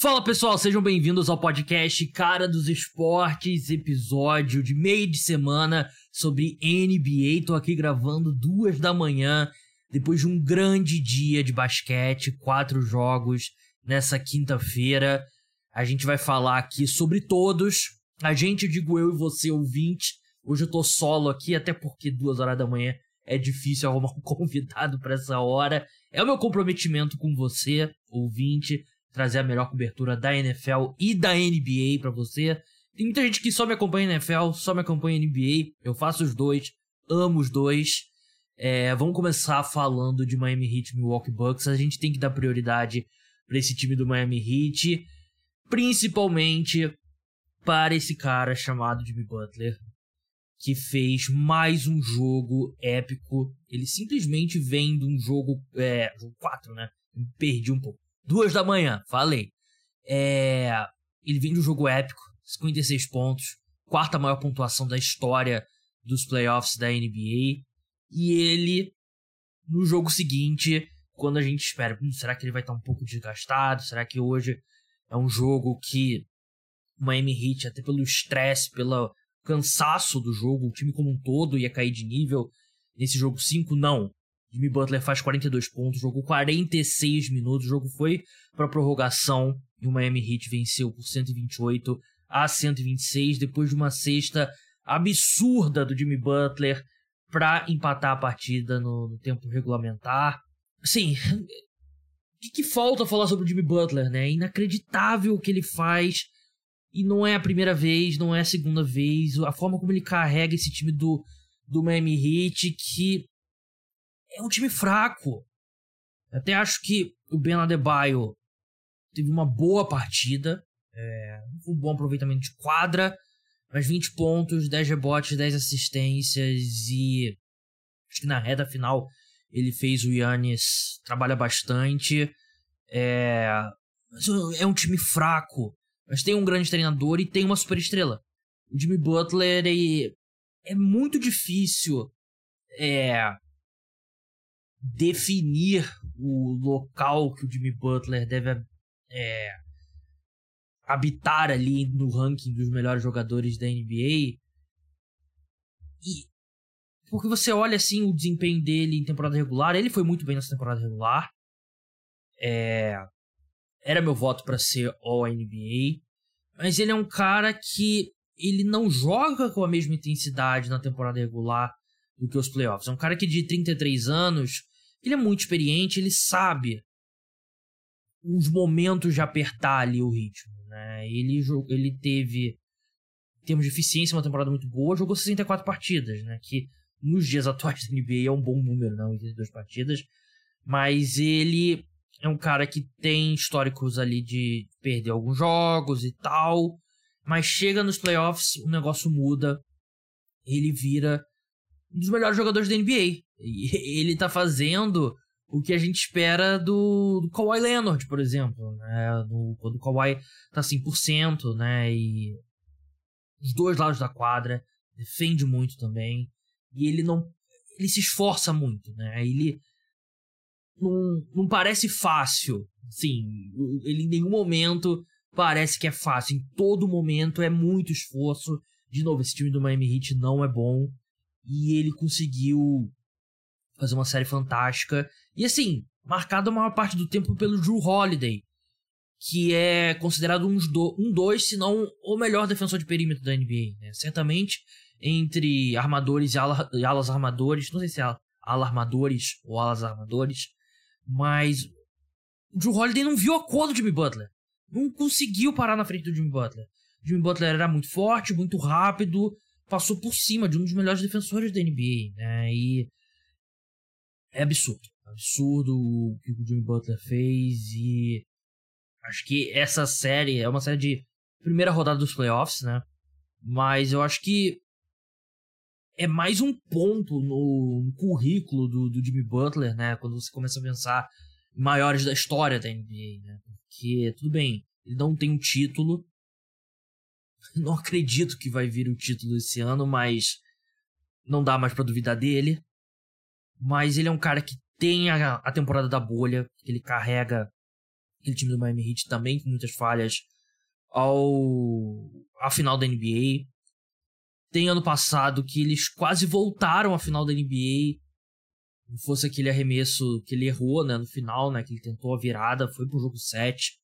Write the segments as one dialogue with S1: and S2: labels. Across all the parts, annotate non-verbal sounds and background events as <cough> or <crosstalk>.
S1: Fala pessoal, sejam bem-vindos ao podcast Cara dos Esportes, episódio de meio de semana sobre NBA. Tô aqui gravando duas da manhã, depois de um grande dia de basquete, quatro jogos nessa quinta-feira. A gente vai falar aqui sobre todos. A gente, digo eu e você, ouvinte. Hoje eu tô solo aqui, até porque duas horas da manhã é difícil arrumar um <laughs> convidado para essa hora. É o meu comprometimento com você, ouvinte trazer a melhor cobertura da NFL e da NBA para você. Tem muita gente que só me acompanha NFL, só me acompanha NBA. Eu faço os dois, amo os dois. É, vamos começar falando de Miami Heat e Milwaukee Bucks. A gente tem que dar prioridade para esse time do Miami Heat, principalmente para esse cara chamado Jimmy Butler, que fez mais um jogo épico. Ele simplesmente vem de um jogo, é, jogo 4, né? Perdi um pouco Duas da manhã, falei. É, ele vem de um jogo épico, 56 pontos, quarta maior pontuação da história dos playoffs da NBA. E ele, no jogo seguinte, quando a gente espera, hum, será que ele vai estar um pouco desgastado? Será que hoje é um jogo que o Miami Heat, até pelo estresse, pelo cansaço do jogo, o time como um todo ia cair de nível nesse jogo 5? Não. Jimmy Butler faz 42 pontos, jogou 46 minutos, o jogo foi para prorrogação e o Miami Heat venceu por 128 a 126 depois de uma cesta absurda do Jimmy Butler para empatar a partida no, no, tempo regulamentar. Assim, o <laughs> que, que, falta falar sobre o Jimmy Butler, né? É inacreditável o que ele faz e não é a primeira vez, não é a segunda vez. A forma como ele carrega esse time do, do Miami Heat que é um time fraco. Até acho que o Ben Adebayo teve uma boa partida, é, um bom aproveitamento de quadra, mas 20 pontos, 10 rebotes, 10 assistências e acho que na reta final ele fez o Yannis trabalha bastante. É, é um time fraco, mas tem um grande treinador e tem uma super estrela. O Jimmy Butler é, é muito difícil é, definir o local que o Jimmy Butler deve é, habitar ali no ranking dos melhores jogadores da NBA. E porque você olha assim o desempenho dele em temporada regular, ele foi muito bem nessa temporada regular. É, era meu voto para ser All NBA, mas ele é um cara que ele não joga com a mesma intensidade na temporada regular do que os playoffs. É um cara que de 33 anos ele é muito experiente, ele sabe os momentos de apertar ali o ritmo. Né? Ele, ele teve, em termos de eficiência, uma temporada muito boa, jogou 64 partidas, né? que nos dias atuais da NBA é um bom número, não, 82 partidas, mas ele é um cara que tem históricos ali de perder alguns jogos e tal, mas chega nos playoffs, o negócio muda, ele vira um dos melhores jogadores da NBA. <laughs> Ele tá fazendo o que a gente espera do, do Kawhi Leonard, por exemplo, né? Do, quando o Kawhi tá 100%, né? E os dois lados da quadra, defende muito também. E ele não. Ele se esforça muito, né? Ele não, não parece fácil. Sim, ele em nenhum momento parece que é fácil. Em todo momento é muito esforço. De novo, esse time do Miami Heat não é bom. E ele conseguiu fazer uma série fantástica. E assim, marcado a maior parte do tempo pelo Drew Holiday, que é considerado um, do, um dois, se não o melhor defensor de perímetro da NBA. Né? Certamente, entre armadores e, ala, e alas armadores, não sei se é ala armadores ou alas armadores, mas o Drew Holiday não viu a cor do Jimmy Butler. Não conseguiu parar na frente do Jimmy Butler. O Jimmy Butler era muito forte, muito rápido, passou por cima de um dos melhores defensores da NBA, né? E é absurdo. Absurdo o que o Jimmy Butler fez e acho que essa série é uma série de primeira rodada dos playoffs, né? Mas eu acho que é mais um ponto no, currículo do, do Jimmy Butler, né? Quando você começa a pensar em maiores da história da NBA, né? Porque, tudo bem, ele não tem um título. Não acredito que vai vir o título esse ano, mas não dá mais para duvidar dele. Mas ele é um cara que tem a, a temporada da bolha, ele carrega aquele time do Miami Heat também com muitas falhas ao a final da NBA. Tem ano passado que eles quase voltaram à final da NBA. Não fosse aquele arremesso que ele errou, né, no final, né, que ele tentou a virada, foi pro jogo 7.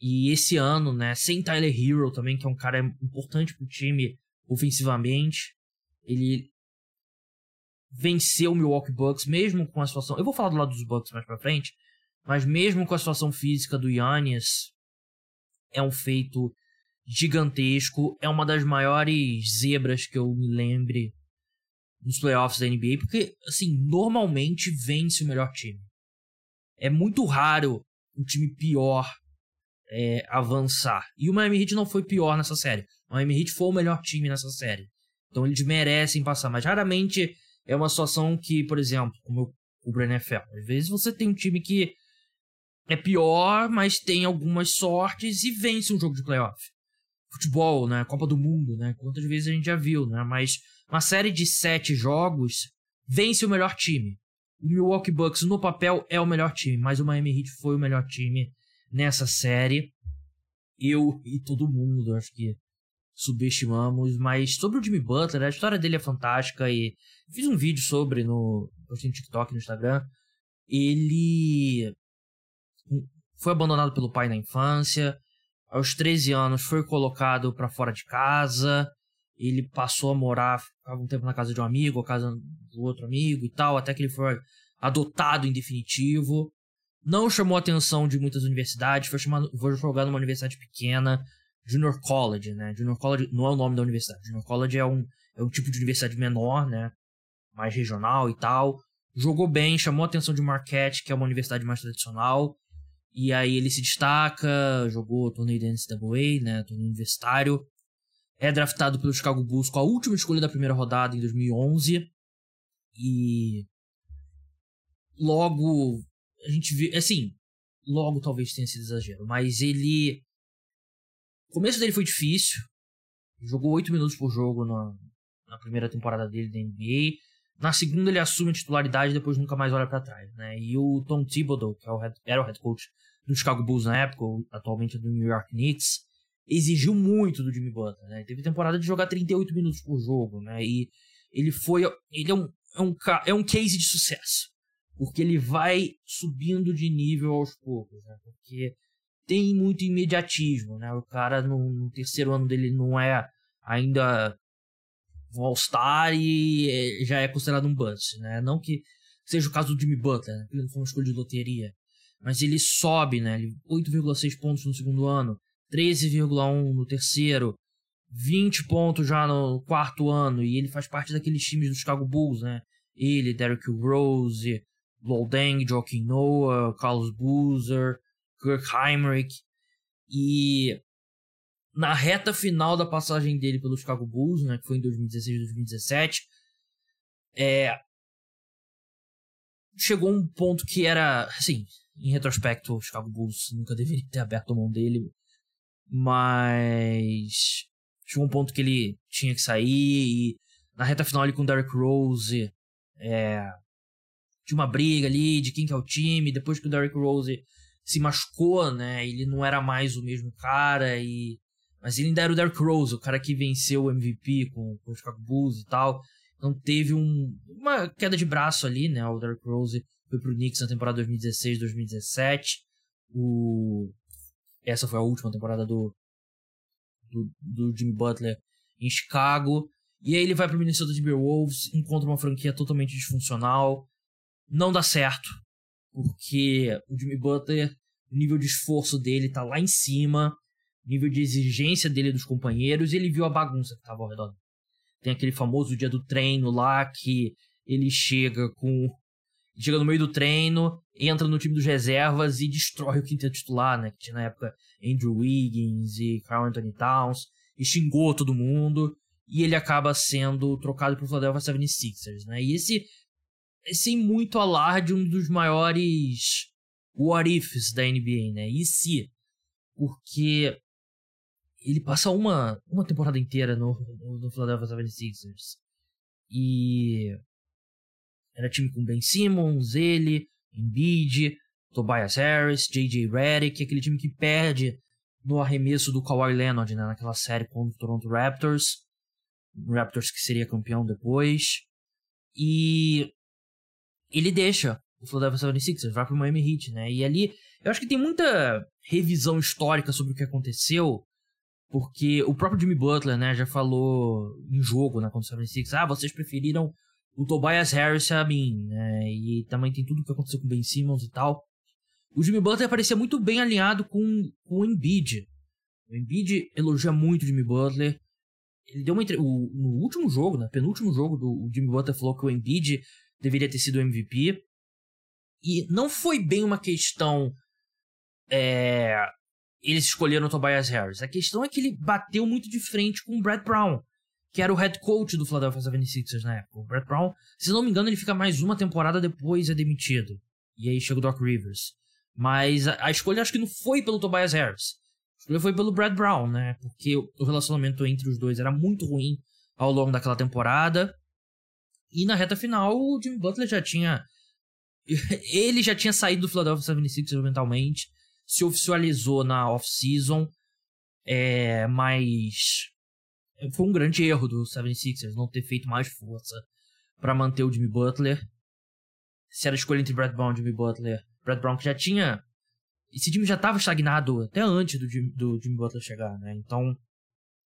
S1: E esse ano, né, sem Tyler Hero também, que é um cara importante pro time ofensivamente, ele venceu o Milwaukee Bucks mesmo com a situação, eu vou falar do lado dos Bucks mais para frente, mas mesmo com a situação física do Yannis, é um feito gigantesco, é uma das maiores zebras que eu me lembre nos playoffs da NBA, porque assim, normalmente vence o melhor time. É muito raro um time pior é, avançar. E o Miami Heat não foi pior nessa série. O Miami Heat foi o melhor time nessa série. Então eles merecem passar. Mas raramente é uma situação que, por exemplo, como eu cubro a NFL, às vezes você tem um time que é pior, mas tem algumas sortes e vence um jogo de playoff. Futebol, né? Copa do Mundo, né? Quantas vezes a gente já viu, né? Mas uma série de sete jogos vence o melhor time. O Milwaukee Bucks no papel é o melhor time, mas o Miami Heat foi o melhor time nessa série. Eu e todo mundo, acho que subestimamos, mas sobre o Jimmy Butler, a história dele é fantástica e fiz um vídeo sobre no, no TikTok, no Instagram. Ele foi abandonado pelo pai na infância. Aos 13 anos foi colocado para fora de casa. Ele passou a morar, ficava um tempo na casa de um amigo, a casa do outro amigo e tal, até que ele foi adotado em definitivo. Não chamou a atenção de muitas universidades, foi, chamado, foi jogado numa universidade pequena, Junior College, né? Junior College não é o nome da universidade. Junior College é um, é um tipo de universidade menor, né? Mais regional e tal. Jogou bem, chamou a atenção de Marquette, que é uma universidade mais tradicional. E aí ele se destaca, jogou torneio da NCAA, né, torneio universitário. É draftado pelo Chicago Bulls com a última escolha da primeira rodada em 2011. E logo a gente vê, assim, logo talvez tenha sido exagero, mas ele o começo dele foi difícil. Jogou 8 minutos por jogo na, na primeira temporada dele da NBA. Na segunda ele assume a titularidade e depois nunca mais olha para trás, né? E o Tom Thibodeau, que é era o head coach do Chicago Bulls na época, atualmente do New York Knicks, exigiu muito do Jimmy Butler, né? Teve temporada de jogar 38 minutos por jogo, né? E ele foi, ele é um, é um, é um case de sucesso, porque ele vai subindo de nível aos poucos, né? Porque tem muito imediatismo, né? O cara no, terceiro ano dele não é ainda All-Star e é, já é considerado um bust, né? Não que seja o caso do Jimmy Butler, né? ele não foi uma escolha de loteria, mas ele sobe, né? 8,6 pontos no segundo ano, 13,1 no terceiro, 20 pontos já no quarto ano, e ele faz parte daqueles times do Chicago Bulls, né? Ele, Derrick Rose, Lol Deng, Joaquim Noah, Carlos Boozer, Kirk Heinrich, e na reta final da passagem dele pelo Chicago Bulls, né, que foi em 2016 2017, é, chegou um ponto que era, assim, em retrospecto, o Chicago Bulls nunca deveria ter aberto a mão dele, mas chegou um ponto que ele tinha que sair e na reta final ali com o Derrick Rose, é, tinha uma briga ali de quem que é o time, depois que o Derrick Rose se machucou, né, ele não era mais o mesmo cara e mas ele ainda era o Derrick Rose, o cara que venceu o MVP com, com o Chicago Bulls e tal. Então teve um, uma queda de braço ali, né? O Derrick Rose foi pro Knicks na temporada 2016-2017. O... Essa foi a última temporada do, do, do Jimmy Butler em Chicago. E aí ele vai pro Minnesota Timberwolves, encontra uma franquia totalmente disfuncional. Não dá certo, porque o Jimmy Butler, o nível de esforço dele tá lá em cima nível de exigência dele dos companheiros, e ele viu a bagunça que estava ao redor. Tem aquele famoso dia do treino lá que ele chega com. Chega no meio do treino, entra no time dos reservas e destrói o quinteto titular, né? Que tinha na época Andrew Wiggins e Carl Anthony Towns, e xingou todo mundo, e ele acaba sendo trocado pro Philadelphia 76ers, né? E esse, sem muito alarde, um dos maiores what ifs da NBA, né? E se? Porque ele passa uma, uma temporada inteira no, no, Philadelphia 76ers. E era time com Ben Simmons, ele, Embiid, Tobias Harris, J.J. Redick, aquele time que perde no arremesso do Kawhi Leonard, né, naquela série contra o Toronto Raptors. Raptors que seria campeão depois. E ele deixa o Philadelphia 76ers, vai pro Miami Heat, né? E ali, eu acho que tem muita revisão histórica sobre o que aconteceu, porque o próprio Jimmy Butler, né, já falou em jogo, né, contra o 76ers, ah, vocês preferiram o Tobias Harris a mim, né? E também tem tudo o que aconteceu com o Ben Simmons e tal. O Jimmy Butler parecia muito bem alinhado com, com o Embiid. O Embiid elogia muito o Jimmy Butler. Ele deu uma entre... o, no último jogo, né, penúltimo jogo do o Jimmy Butler falou que o Embiid deveria ter sido o MVP. E não foi bem uma questão é, eles escolheram o Tobias Harris. A questão é que ele bateu muito de frente com o Brad Brown, que era o head coach do Philadelphia 76ers na época. O Brad Brown, se não me engano, ele fica mais uma temporada depois é demitido. E aí chega o Doc Rivers. Mas a, a escolha acho que não foi pelo Tobias Harris. A escolha foi pelo Brad Brown, né? Porque o relacionamento entre os dois era muito ruim ao longo daquela temporada. E na reta final, o Jimmy Butler já tinha. <laughs> Ele já tinha saído do Philadelphia 76ers mentalmente. Se oficializou na off-season. É, mas. Foi um grande erro do 76ers não ter feito mais força para manter o Jimmy Butler. Se era escolha entre Brad Brown e Jimmy Butler, Brad Brown que já tinha. Esse time já estava estagnado até antes do Jimmy, do Jimmy Butler chegar, né? Então,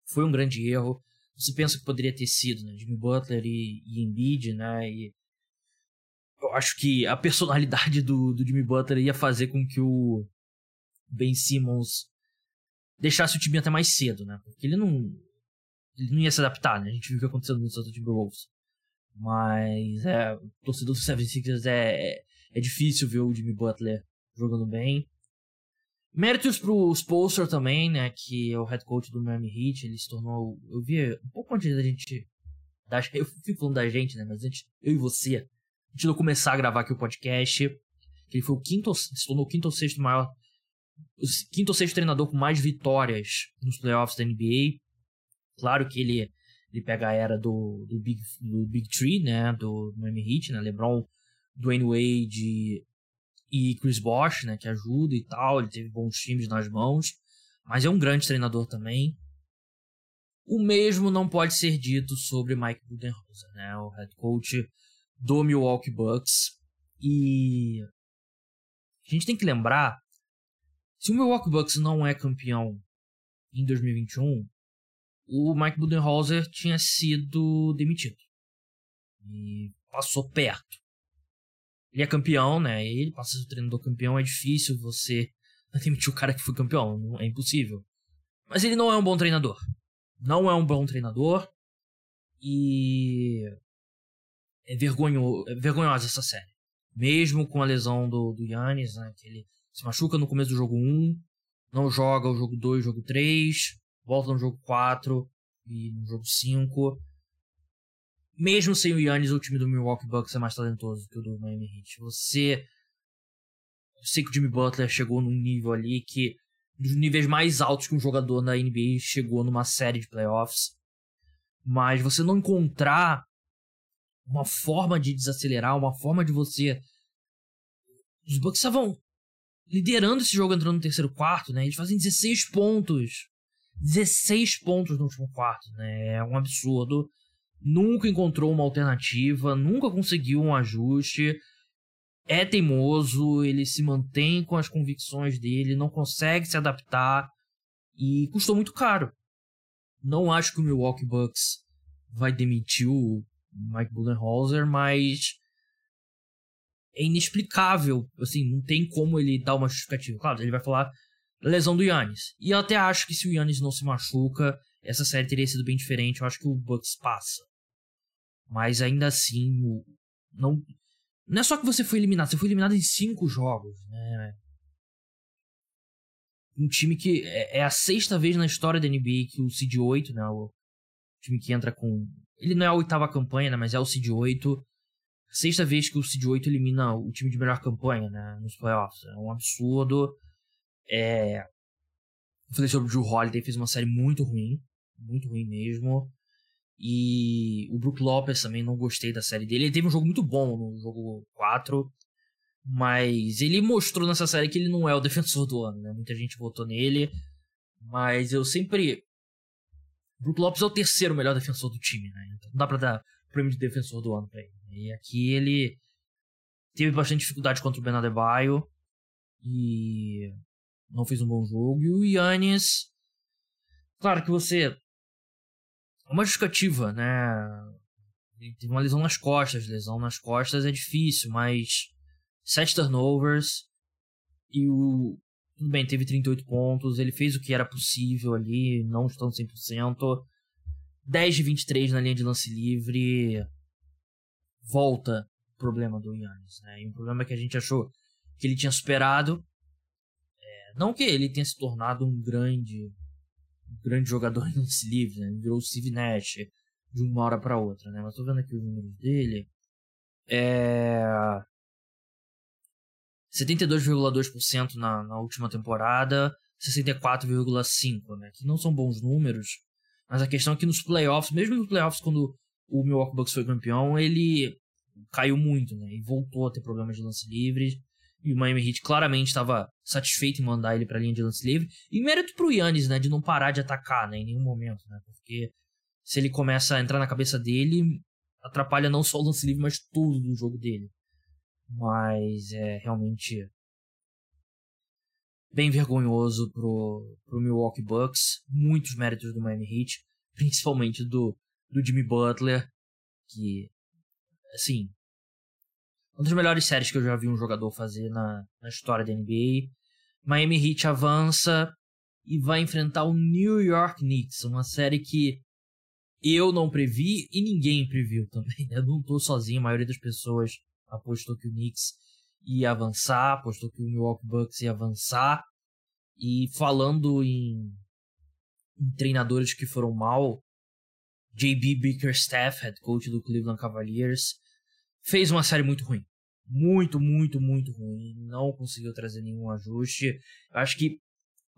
S1: foi um grande erro. Você pensa que poderia ter sido, né? Jimmy Butler e, e Embiid, né? E eu acho que a personalidade do, do Jimmy Butler ia fazer com que o Ben Simmons deixasse o time até mais cedo, né? Porque ele não, ele não ia se adaptar, né? A gente viu o que aconteceu no Minnesota Timberwolves. Mas, é, o torcedor do 76ers é, é difícil ver o Jimmy Butler jogando bem. Méritos pro Spolster também, né? Que é o head coach do Miami Heat. Ele se tornou. Eu vi um pouco antes da gente. Da, eu fico falando da gente, né? Mas antes, eu e você. Antes de eu começar a gravar aqui o podcast. Que ele foi o quinto. Se tornou o quinto ou sexto maior. O quinto ou sexto treinador com mais vitórias nos playoffs da NBA. Claro que ele, ele pega a era do, do, Big, do Big Tree, né? Do Miami Heat, né? LeBron, Dwayne Wade e Chris Bosh, né, que ajuda e tal, ele teve bons times nas mãos, mas é um grande treinador também. O mesmo não pode ser dito sobre Mike Budenholzer, né, o head coach do Milwaukee Bucks. E a gente tem que lembrar, se o Milwaukee Bucks não é campeão em 2021, o Mike Budenholzer tinha sido demitido. E passou perto. Ele é campeão, né? Ele passa o treinador campeão, é difícil você demitir o cara que foi campeão, é impossível. Mas ele não é um bom treinador. Não é um bom treinador. E é, vergonho, é vergonhosa essa série. Mesmo com a lesão do, do Yannis, né? Que ele se machuca no começo do jogo 1, não joga o jogo 2, jogo 3, volta no jogo 4 e no jogo 5 mesmo sem o Yannis, o time do Milwaukee Bucks é mais talentoso que o do Miami Heat. Você. Eu sei que o Jimmy Butler chegou num nível ali que. Dos níveis mais altos que um jogador na NBA chegou numa série de playoffs. Mas você não encontrar uma forma de desacelerar, uma forma de você. Os Bucks estavam liderando esse jogo entrando no terceiro quarto, né? Eles fazem 16 pontos. 16 pontos no último quarto, né? É um absurdo nunca encontrou uma alternativa, nunca conseguiu um ajuste, é teimoso, ele se mantém com as convicções dele, não consegue se adaptar e custou muito caro. Não acho que o Milwaukee Bucks vai demitir o Mike Budenholzer, mas é inexplicável, assim, não tem como ele dar uma justificativa. Claro, ele vai falar lesão do Yannis. E eu até acho que se o Yannis não se machuca, essa série teria sido bem diferente. Eu acho que o Bucks passa. Mas ainda assim, não, não é só que você foi eliminado, você foi eliminado em cinco jogos, né? Um time que é, é a sexta vez na história da NBA que o Seed 8, né? O time que entra com. Ele não é a oitava campanha, né? Mas é o Seed 8. Sexta vez que o Seed 8 elimina o time de melhor campanha, né? Nos playoffs. É um absurdo. É. Eu falei sobre o Drew Holiday, fez uma série muito ruim. Muito ruim mesmo. E o Brook Lopez também não gostei da série dele. Ele teve um jogo muito bom no jogo 4. Mas ele mostrou nessa série que ele não é o defensor do ano, né? Muita gente votou nele. Mas eu sempre. Brook Lopes é o terceiro melhor defensor do time, né? Então não dá pra dar prêmio de defensor do ano pra ele. E aqui ele teve bastante dificuldade contra o Ben Adebayo. E não fez um bom jogo. E o Yannis. Claro que você. É uma justificativa, né? Ele teve uma lesão nas costas. Lesão nas costas é difícil, mas. Sete turnovers. E o. Tudo bem, teve 38 pontos. Ele fez o que era possível ali, não estão 100%. 10 de 23 na linha de lance livre. Volta o problema do Yannis, né? E um problema que a gente achou que ele tinha superado. É, não que ele tenha se tornado um grande grande jogador <laughs> em livre, né? Virou o Steve de uma hora para outra, né? Mas tô vendo aqui os números dele. É 72,2% na, na última temporada, 64,5%, né? Que não são bons números, mas a questão é que nos playoffs, mesmo nos playoffs quando o Milwaukee Bucks foi campeão, ele caiu muito, né? E voltou a ter problemas de lance livre. E o Miami Heat claramente estava satisfeito em mandar ele para a linha de lance livre. E mérito pro Yannis, né? De não parar de atacar, né? Em nenhum momento, né? Porque se ele começa a entrar na cabeça dele, atrapalha não só o lance livre, mas tudo do jogo dele. Mas é realmente bem vergonhoso pro, pro Milwaukee Bucks. Muitos méritos do Miami Heat, principalmente do, do Jimmy Butler, que, assim, uma das melhores séries que eu já vi um jogador fazer na, na história da NBA. Miami Heat avança e vai enfrentar o New York Knicks, uma série que eu não previ e ninguém previu <laughs> também. Eu não tô sozinho, a maioria das pessoas apostou que o Knicks ia avançar, apostou que o Milwaukee Bucks ia avançar. E falando em, em treinadores que foram mal, JB Bickerstaff, head coach do Cleveland Cavaliers, fez uma série muito ruim. Muito, muito, muito ruim. Não conseguiu trazer nenhum ajuste. Acho que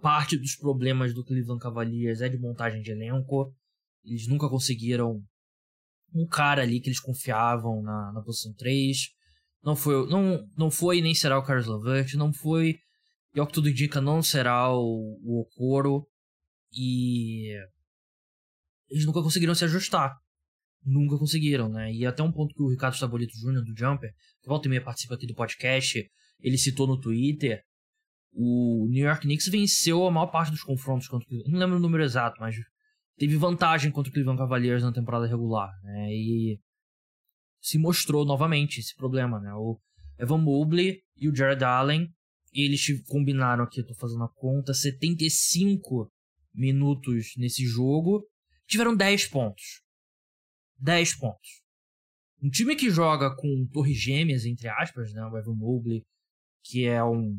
S1: parte dos problemas do Cleveland Cavaliers é de montagem de elenco. Eles nunca conseguiram um cara ali que eles confiavam na, na posição 3. Não foi, não, não foi nem será o Carlos Levert, não foi, e ao que tudo indica, não será o, o Okoro. E eles nunca conseguiram se ajustar. Nunca conseguiram, né? E até um ponto que o Ricardo Stabolito Jr. do Jumper, que volta e meia participa aqui do podcast, ele citou no Twitter, o New York Knicks venceu a maior parte dos confrontos contra o Não lembro o número exato, mas teve vantagem contra o Cleveland Cavaliers na temporada regular, né? E se mostrou novamente esse problema, né? O Evan Mobley e o Jared Allen, eles combinaram aqui, eu tô fazendo a conta, 75 minutos nesse jogo, tiveram 10 pontos. 10 pontos. Um time que joga com torres gêmeas, entre aspas, né? O Evan Mobley, que é um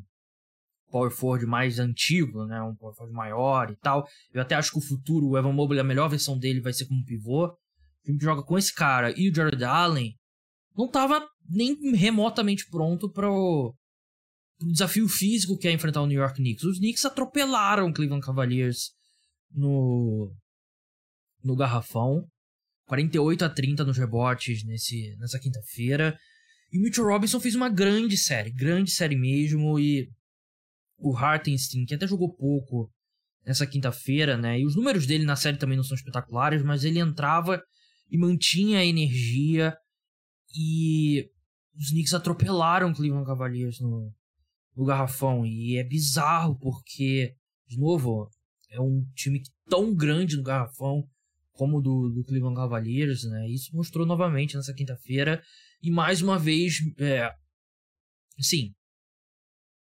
S1: power forward mais antigo, né? Um power forward maior e tal. Eu até acho que o futuro, o Evan Mobley, a melhor versão dele vai ser como pivô time que joga com esse cara e o Jared Allen não tava nem remotamente pronto para o desafio físico que é enfrentar o New York Knicks. Os Knicks atropelaram o Cleveland Cavaliers no no garrafão, 48 a 30 nos rebotes nesse nessa quinta-feira. E o Mitchell Robinson fez uma grande série, grande série mesmo e o Hartenstein, que até jogou pouco nessa quinta-feira, né? E os números dele na série também não são espetaculares, mas ele entrava e mantinha a energia. E os Knicks atropelaram o Cleveland Cavaliers no, no garrafão. E é bizarro porque, de novo, é um time tão grande no garrafão como do, do Cleveland Cavaliers, né? Isso mostrou novamente nessa quinta-feira. E mais uma vez, é, sim,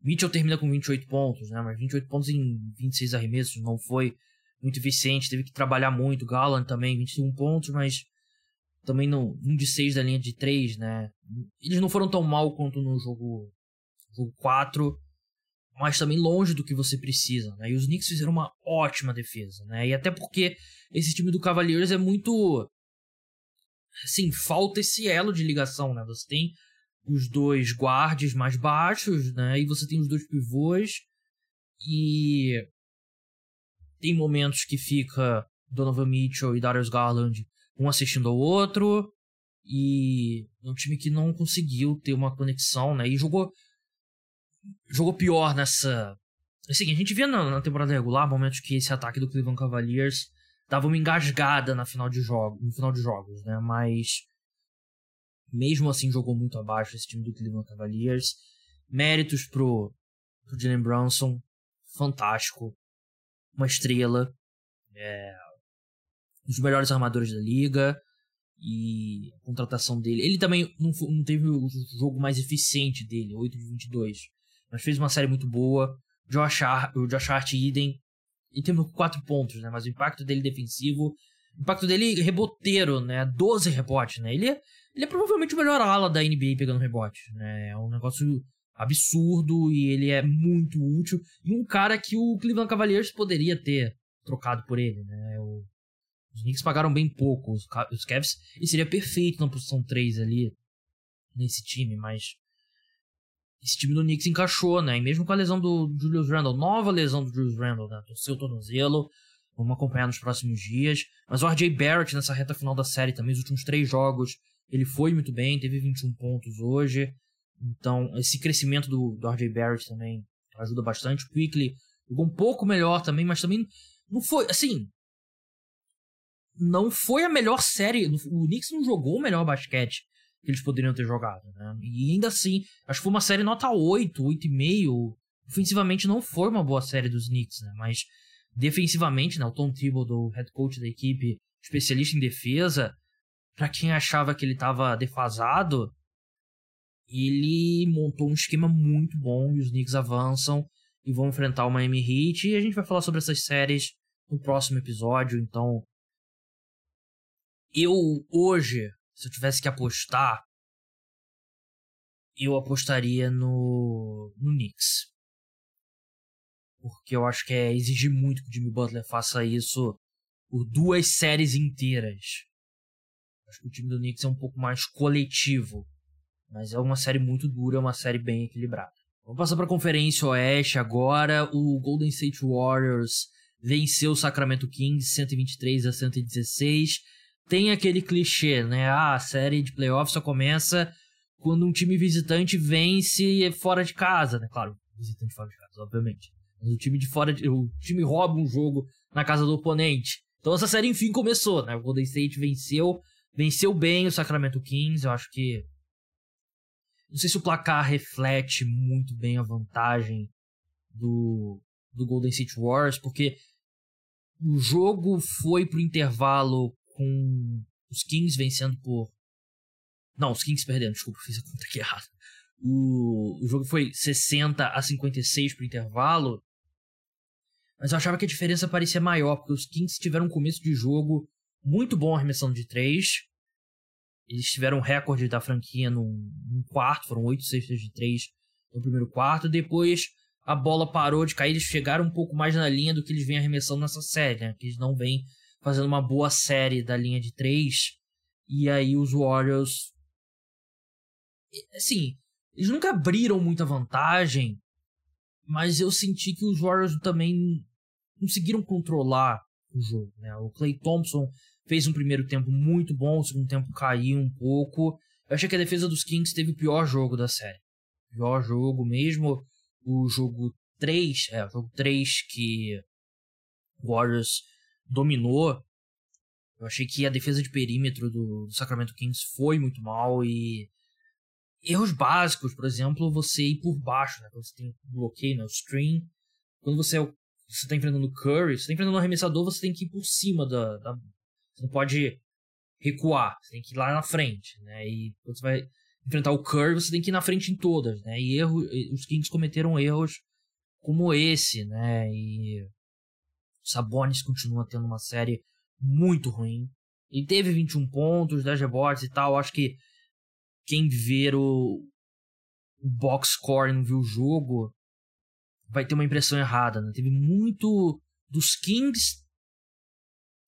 S1: Mitchell termina com 28 pontos, né? Mas 28 pontos em 26 arremessos não foi muito eficiente, teve que trabalhar muito. Gallant também, 21 pontos, mas também no 1 de 6 da linha de 3, né? Eles não foram tão mal quanto no jogo, jogo 4, mas também longe do que você precisa, né? E os Knicks fizeram uma ótima defesa, né? E até porque esse time do Cavaliers é muito assim, falta esse elo de ligação, né? Você tem os dois guardes mais baixos, né? E você tem os dois pivôs e tem momentos que fica Donovan Mitchell e Darius Garland um assistindo ao outro E é um time que não conseguiu ter uma conexão, né? E jogou jogou pior nessa. Assim, a gente via na, na temporada regular momentos que esse ataque do Cleveland Cavaliers dava uma engasgada na final de jogo, no final de jogos, né? Mas mesmo assim jogou muito abaixo esse time do Cleveland Cavaliers. Méritos pro, pro Jalen Brunson, fantástico, uma estrela, é, um dos melhores armadores da liga e a contratação dele. Ele também não, não teve o jogo mais eficiente dele, 8 de 22, mas fez uma série muito boa. Josh Hart, o Josh Hart idem, e tem 4 pontos, né? Mas o impacto dele defensivo, o impacto dele reboteiro, né? 12 rebotes, né? Ele é, ele é provavelmente o melhor ala da NBA pegando rebote, né? É um negócio absurdo e ele é muito útil. E um cara que o Cleveland Cavaliers poderia ter trocado por ele, né? O, os Knicks pagaram bem pouco os, os Cavs e seria perfeito na posição 3 ali nesse time, mas esse time do Knicks encaixou, né? E mesmo com a lesão do Julius Randle, nova lesão do Julius Randle, né? Torceu o tornozelo. Vamos acompanhar nos próximos dias. Mas o RJ Barrett nessa reta final da série também, os últimos três jogos, ele foi muito bem, teve 21 pontos hoje. Então, esse crescimento do, do RJ Barrett também ajuda bastante. O Quickly jogou um pouco melhor também, mas também não foi, assim, não foi a melhor série. O Knicks não jogou o melhor basquete que eles poderiam ter jogado, né? E ainda assim, acho que foi uma série nota 8, 8,5. Ofensivamente não foi uma boa série dos Knicks, né? Mas defensivamente, né? O Tom Thibodeau, head coach da equipe, especialista em defesa, para quem achava que ele estava defasado, ele montou um esquema muito bom e os Knicks avançam e vão enfrentar o Miami Heat e a gente vai falar sobre essas séries no próximo episódio, então eu hoje se eu tivesse que apostar, eu apostaria no, no Knicks. Porque eu acho que é exigir muito que o Jimmy Butler faça isso por duas séries inteiras. Acho que o time do Knicks é um pouco mais coletivo. Mas é uma série muito dura, é uma série bem equilibrada. Vamos passar para a Conferência Oeste agora. O Golden State Warriors venceu o Sacramento Kings 123 a 116 tem aquele clichê, né? Ah, a série de playoffs só começa quando um time visitante vence fora de casa, né? Claro, visitante fora de casa, obviamente. Mas o time de fora, de, o time rouba um jogo na casa do oponente. Então essa série enfim começou, né? O Golden State venceu, venceu bem o Sacramento Kings. Eu acho que não sei se o placar reflete muito bem a vantagem do do Golden State Warriors, porque o jogo foi pro intervalo com os Kings vencendo por. Não, os Kings perdendo, desculpa, fiz a conta aqui <laughs> errada. O, o jogo foi 60 a 56 pro intervalo. Mas eu achava que a diferença parecia maior, porque os Kings tiveram um começo de jogo muito bom arremessando de 3. Eles tiveram um recorde da franquia num, num quarto, foram 8 cestas de 3 no primeiro quarto. Depois a bola parou de cair, eles chegaram um pouco mais na linha do que eles vêm arremessando nessa série, né? Que eles não vêm fazendo uma boa série da linha de três. E aí os Warriors. Assim, eles nunca abriram muita vantagem, mas eu senti que os Warriors também conseguiram controlar o jogo. Né? O Clay Thompson fez um primeiro tempo muito bom, o segundo tempo caiu um pouco. Eu achei que a defesa dos Kings teve o pior jogo da série. Pior jogo mesmo. O jogo 3, é, o jogo 3 que Warriors dominou. Eu achei que a defesa de perímetro do, do Sacramento Kings foi muito mal e erros básicos, por exemplo, você ir por baixo, né? Quando você tem bloqueio, né? O screen. Quando você é você está enfrentando Curry, você está enfrentando um arremessador, você tem que ir por cima da, da, Você não pode recuar, você tem que ir lá na frente, né? E quando você vai enfrentar o Curry, você tem que ir na frente em todas, né? E erro, os Kings cometeram erros como esse, né? E Sabonis continua tendo uma série muito ruim. Ele teve 21 pontos, 10 rebotes e tal. Acho que quem ver o, o box score e não viu o jogo vai ter uma impressão errada. Né? Teve muito dos Kings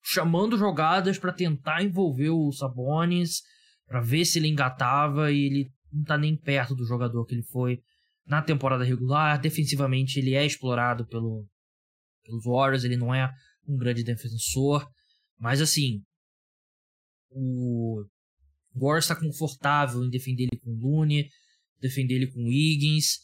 S1: chamando jogadas para tentar envolver o Sabonis, para ver se ele engatava e ele não tá nem perto do jogador que ele foi na temporada regular. Defensivamente ele é explorado pelo pelos Warriors, ele não é um grande defensor, mas assim, o Warriors está confortável em defender ele com o Looney, defender ele com o Higgins,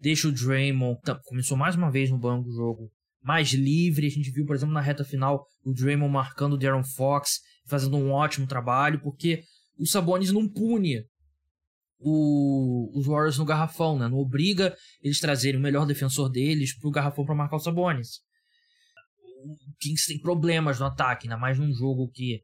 S1: deixa o Draymond, começou mais uma vez no banco do jogo, mais livre. A gente viu, por exemplo, na reta final, o Draymond marcando o Darren Fox, fazendo um ótimo trabalho, porque o Sabonis não pune o, os Warriors no garrafão, né? Não obriga eles trazerem o melhor defensor deles pro garrafão para marcar o Sabonis. O Kings tem problemas no ataque, ainda mais num jogo que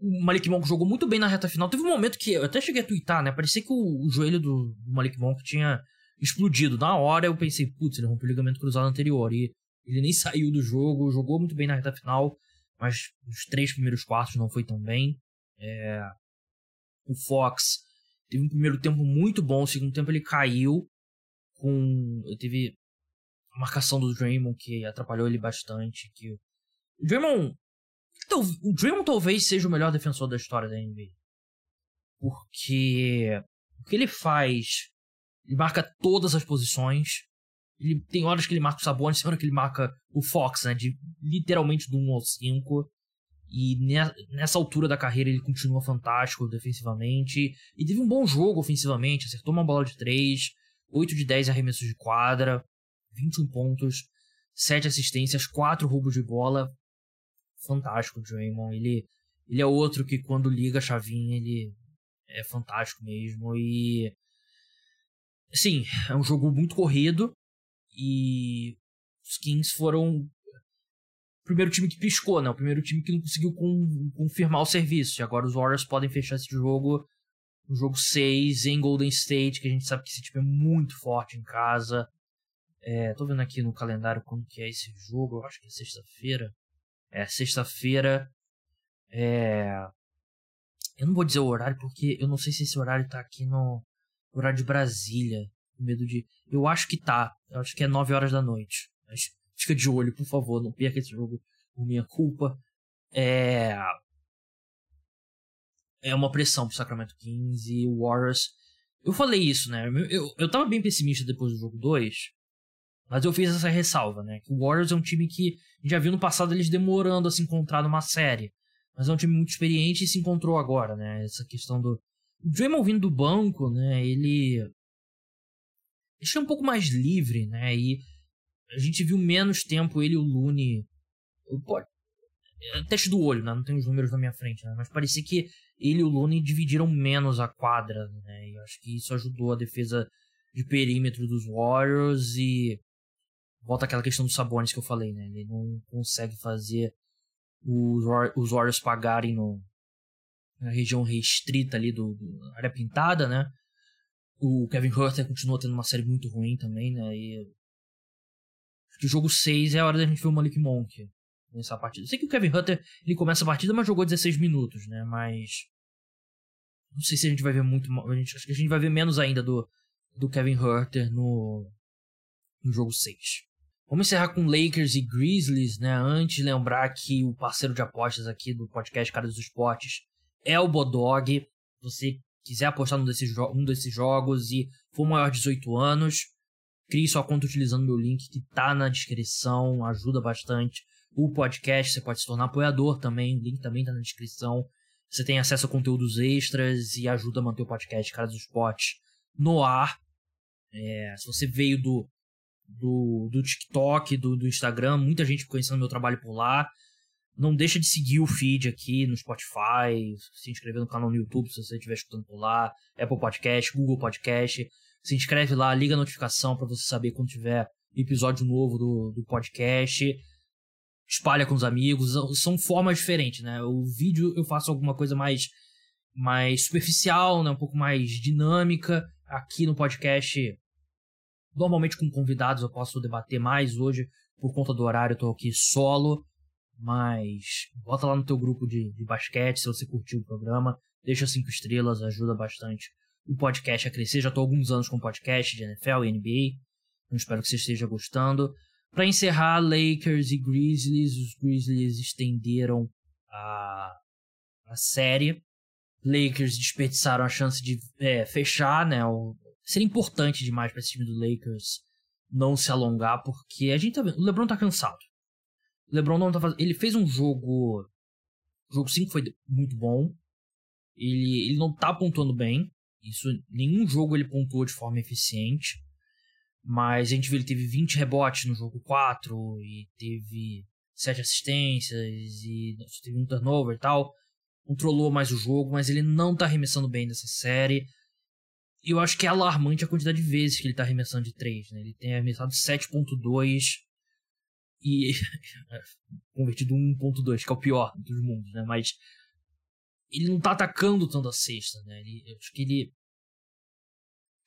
S1: o Malik Monk jogou muito bem na reta final. Teve um momento que eu até cheguei a twittar, né? Parecia que o, o joelho do, Malik Monk tinha explodido. Na hora eu pensei, putz, ele rompeu o ligamento cruzado anterior. E ele nem <laughs> saiu do jogo, jogou muito bem na reta final, mas os três primeiros quartos não foi tão bem. É... O Fox teve um primeiro tempo muito bom, o segundo tempo ele caiu. com Teve a marcação do Draymond que atrapalhou ele bastante. Que... O Draymond o Draymond talvez seja o melhor defensor da história da NBA. Porque o que ele faz, ele marca todas as posições. Ele tem horas que ele marca o Sabonis, <laughs> tem horas que ele marca o Fox, né? De literalmente do 1 ao 5. E nessa altura da carreira ele continua fantástico defensivamente. E teve um bom jogo ofensivamente. Acertou uma bola de 3, 8 de 10 arremessos de quadra, 21 pontos, 7 assistências, 4 roubos de bola fantástico Draymond. Ele, ele é outro que quando liga a chavinha, ele é fantástico mesmo. E. Assim, é um jogo muito corrido. E os Kings foram o primeiro time que piscou, né? O primeiro time que não conseguiu com, confirmar o serviço. E agora os Warriors podem fechar esse jogo no jogo 6 em Golden State, que a gente sabe que esse time é muito forte em casa. É, tô vendo aqui no calendário quando que é esse jogo, eu acho que é sexta-feira. É sexta-feira. É... Eu não vou dizer o horário porque eu não sei se esse horário tá aqui no horário de Brasília. Com medo de. Eu acho que tá. Eu acho que é 9 horas da noite. Mas fica de olho, por favor. Não perca esse jogo por minha culpa. É. É uma pressão pro Sacramento Kings e o Warriors. Eu falei isso, né? Eu, eu, eu tava bem pessimista depois do jogo 2. Mas eu fiz essa ressalva, né? O Warriors é um time que já viu no passado eles demorando a se encontrar numa série. Mas é um time muito experiente e se encontrou agora, né? Essa questão do. O Draymond vindo do banco, né? Ele. Ele é um pouco mais livre, né? E a gente viu menos tempo ele e o Looney. Pode... É teste do olho, né? Não tem os números na minha frente, né? Mas parecia que ele e o Looney dividiram menos a quadra, né? E acho que isso ajudou a defesa de perímetro dos Warriors e volta aquela questão dos Sabonis que eu falei, né? Ele não consegue fazer os, Warriors pagarem no, na região restrita ali do, do área pintada, né? O Kevin Huerter continua tendo uma série muito ruim também, né? E o jogo 6 é a hora da gente ver o Malik Monk nessa partida. Eu sei que o Kevin Huerter ele começa a partida, mas jogou 16 minutos, né? Mas não sei se a gente vai ver muito, a gente, acho que a gente vai ver menos ainda do do Kevin Huerter no no jogo 6. Vamos encerrar com Lakers e Grizzlies, né? Antes lembrar que o parceiro de apostas aqui do podcast Cara dos Esportes é o Bodog. Se você quiser apostar num desses, um desses jogos e for maior de 18 anos, crie sua conta utilizando meu link que tá na descrição, ajuda bastante. O podcast, você pode se tornar apoiador também, o link também tá na descrição. Você tem acesso a conteúdos extras e ajuda a manter o podcast Cara dos Esportes no ar. É, se você veio do do, do TikTok, do, do Instagram, muita gente conhecendo meu trabalho por lá. Não deixa de seguir o feed aqui no Spotify, se inscrever no canal no YouTube se você estiver escutando por lá, Apple Podcast, Google Podcast. Se inscreve lá, liga a notificação para você saber quando tiver episódio novo do, do podcast. Espalha com os amigos, são formas diferentes, né? O vídeo eu faço alguma coisa mais mais superficial, né? um pouco mais dinâmica. Aqui no podcast Normalmente com convidados eu posso debater mais hoje, por conta do horário eu tô aqui solo, mas bota lá no teu grupo de, de basquete se você curtiu o programa, deixa cinco estrelas, ajuda bastante o podcast a crescer. Já tô há alguns anos com podcast de NFL e NBA, então espero que você esteja gostando. Para encerrar, Lakers e Grizzlies, os Grizzlies estenderam a, a série. Lakers desperdiçaram a chance de é, fechar né, o, seria importante demais para esse time do Lakers não se alongar, porque a gente tá vendo. O LeBron tá cansado. O LeBron não tá fazendo. Ele fez um jogo. O jogo 5 foi muito bom. Ele, ele não tá pontuando bem. Isso, nenhum jogo ele pontuou de forma eficiente. Mas a gente viu ele teve 20 rebotes no jogo 4 e teve 7 assistências e teve um turnover e tal. Controlou mais o jogo, mas ele não tá arremessando bem nessa série. Eu acho que é alarmante a quantidade de vezes que ele tá arremessando de 3, né? Ele tem arremessado 7.2 e <laughs> convertido 1.2, que é o pior dos mundos, né? Mas ele não tá atacando tanto a cesta, né? Ele, eu acho que ele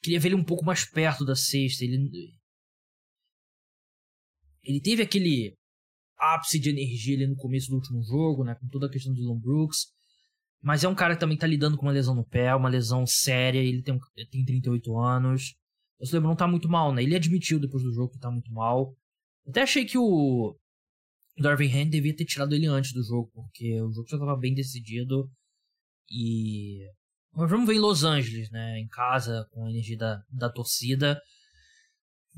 S1: queria ver ele um pouco mais perto da cesta. Ele ele teve aquele ápice de energia ali no começo do último jogo, né, com toda a questão do Dylan Brooks. Mas é um cara que também tá lidando com uma lesão no pé, uma lesão séria, ele tem, tem 38 anos. O LeBron tá muito mal, né? Ele admitiu depois do jogo que tá muito mal. Até achei que o Darvin Hand devia ter tirado ele antes do jogo, porque o jogo já tava bem decidido. E. Mas vamos ver em Los Angeles, né? Em casa, com a energia da, da torcida.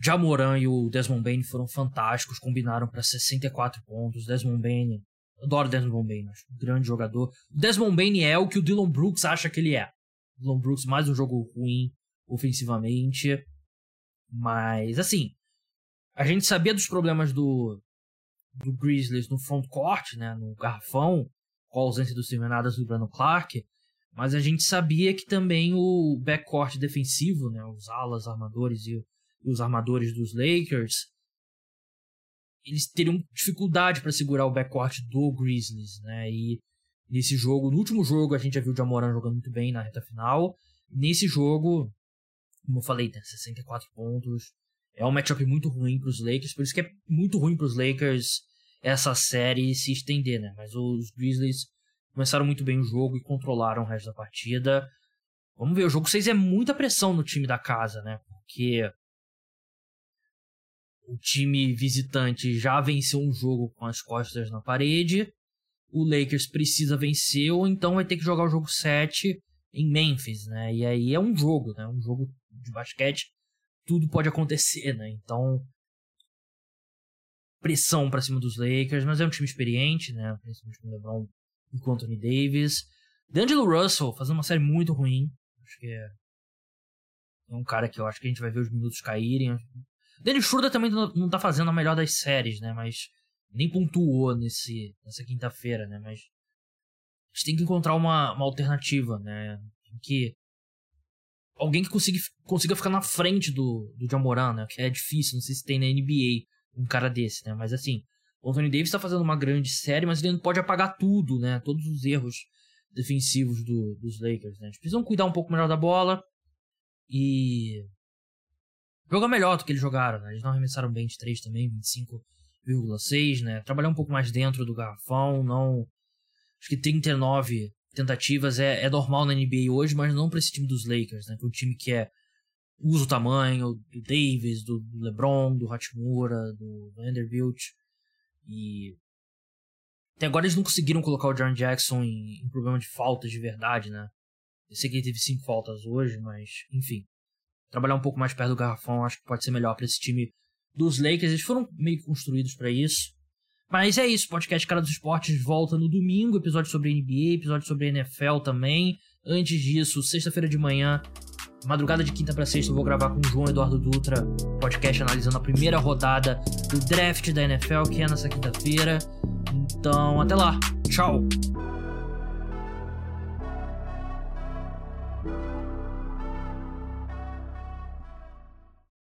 S1: Jamoran e o Desmond Bain foram fantásticos, combinaram para 64 pontos. Desmond Bain, adoro Desmond Bain, acho um grande jogador. O Desmond Bain é o que o Dylan Brooks acha que ele é. Dylan Brooks mais um jogo ruim ofensivamente, mas assim, a gente sabia dos problemas do do Grizzlies no front court, né, no garrafão, com a ausência do Steven Adams e do Brandon Clark, mas a gente sabia que também o backcourt defensivo, né, os alas, armadores e os armadores dos Lakers, eles teriam dificuldade para segurar o backcourt do Grizzlies, né? E nesse jogo, no último jogo, a gente já viu o Jamoran jogando muito bem na reta final. Nesse jogo, como eu falei, tem 64 pontos. É um matchup muito ruim para os Lakers, por isso que é muito ruim para os Lakers essa série se estender, né? Mas os Grizzlies começaram muito bem o jogo e controlaram o resto da partida. Vamos ver, o jogo 6 é muita pressão no time da casa, né? Porque o time visitante já venceu um jogo com as costas na parede. O Lakers precisa vencer, ou então vai ter que jogar o jogo 7 em Memphis, né? E aí é um jogo, né? Um jogo de basquete, tudo pode acontecer, né? Então, pressão para cima dos Lakers, mas é um time experiente, né? Principalmente com o LeBron e com o Anthony Davis. D'Angelo Russell fazendo uma série muito ruim. Acho que é, é um cara que eu acho que a gente vai ver os minutos caírem. Dennis Schroeder também não tá fazendo a melhor das séries, né? Mas nem pontuou nesse, nessa quinta-feira, né? Mas a gente tem que encontrar uma, uma alternativa, né? Que alguém que consiga, consiga ficar na frente do, do Jamoran, né? Que é difícil, não sei se tem na NBA um cara desse, né? Mas assim, o Anthony Davis tá fazendo uma grande série, mas ele não pode apagar tudo, né? Todos os erros defensivos do, dos Lakers, né? Eles precisam cuidar um pouco melhor da bola e Jogar melhor do que eles jogaram, né? Eles não arremessaram bem de 3 também, 25,6, né? Trabalhar um pouco mais dentro do garrafão, não. Acho que 39 tentativas é, é normal na NBA hoje, mas não para esse time dos Lakers, né? Que é um time que é. usa o tamanho do Davis, do, LeBron, do Hachimura, do Vanderbilt. E. Até agora eles não conseguiram colocar o Jaron Jackson em, em problema de faltas de verdade, né? Eu sei que ele teve cinco faltas hoje, mas enfim trabalhar um pouco mais perto do garrafão, acho que pode ser melhor para esse time dos Lakers. Eles foram meio construídos para isso. Mas é isso, podcast Cara dos Esportes volta no domingo, episódio sobre NBA, episódio sobre NFL também. Antes disso, sexta-feira de manhã, madrugada de quinta para sexta, eu vou gravar com o João Eduardo Dutra, podcast analisando a primeira rodada do draft da NFL, que é nessa quinta-feira. Então, até lá. Tchau.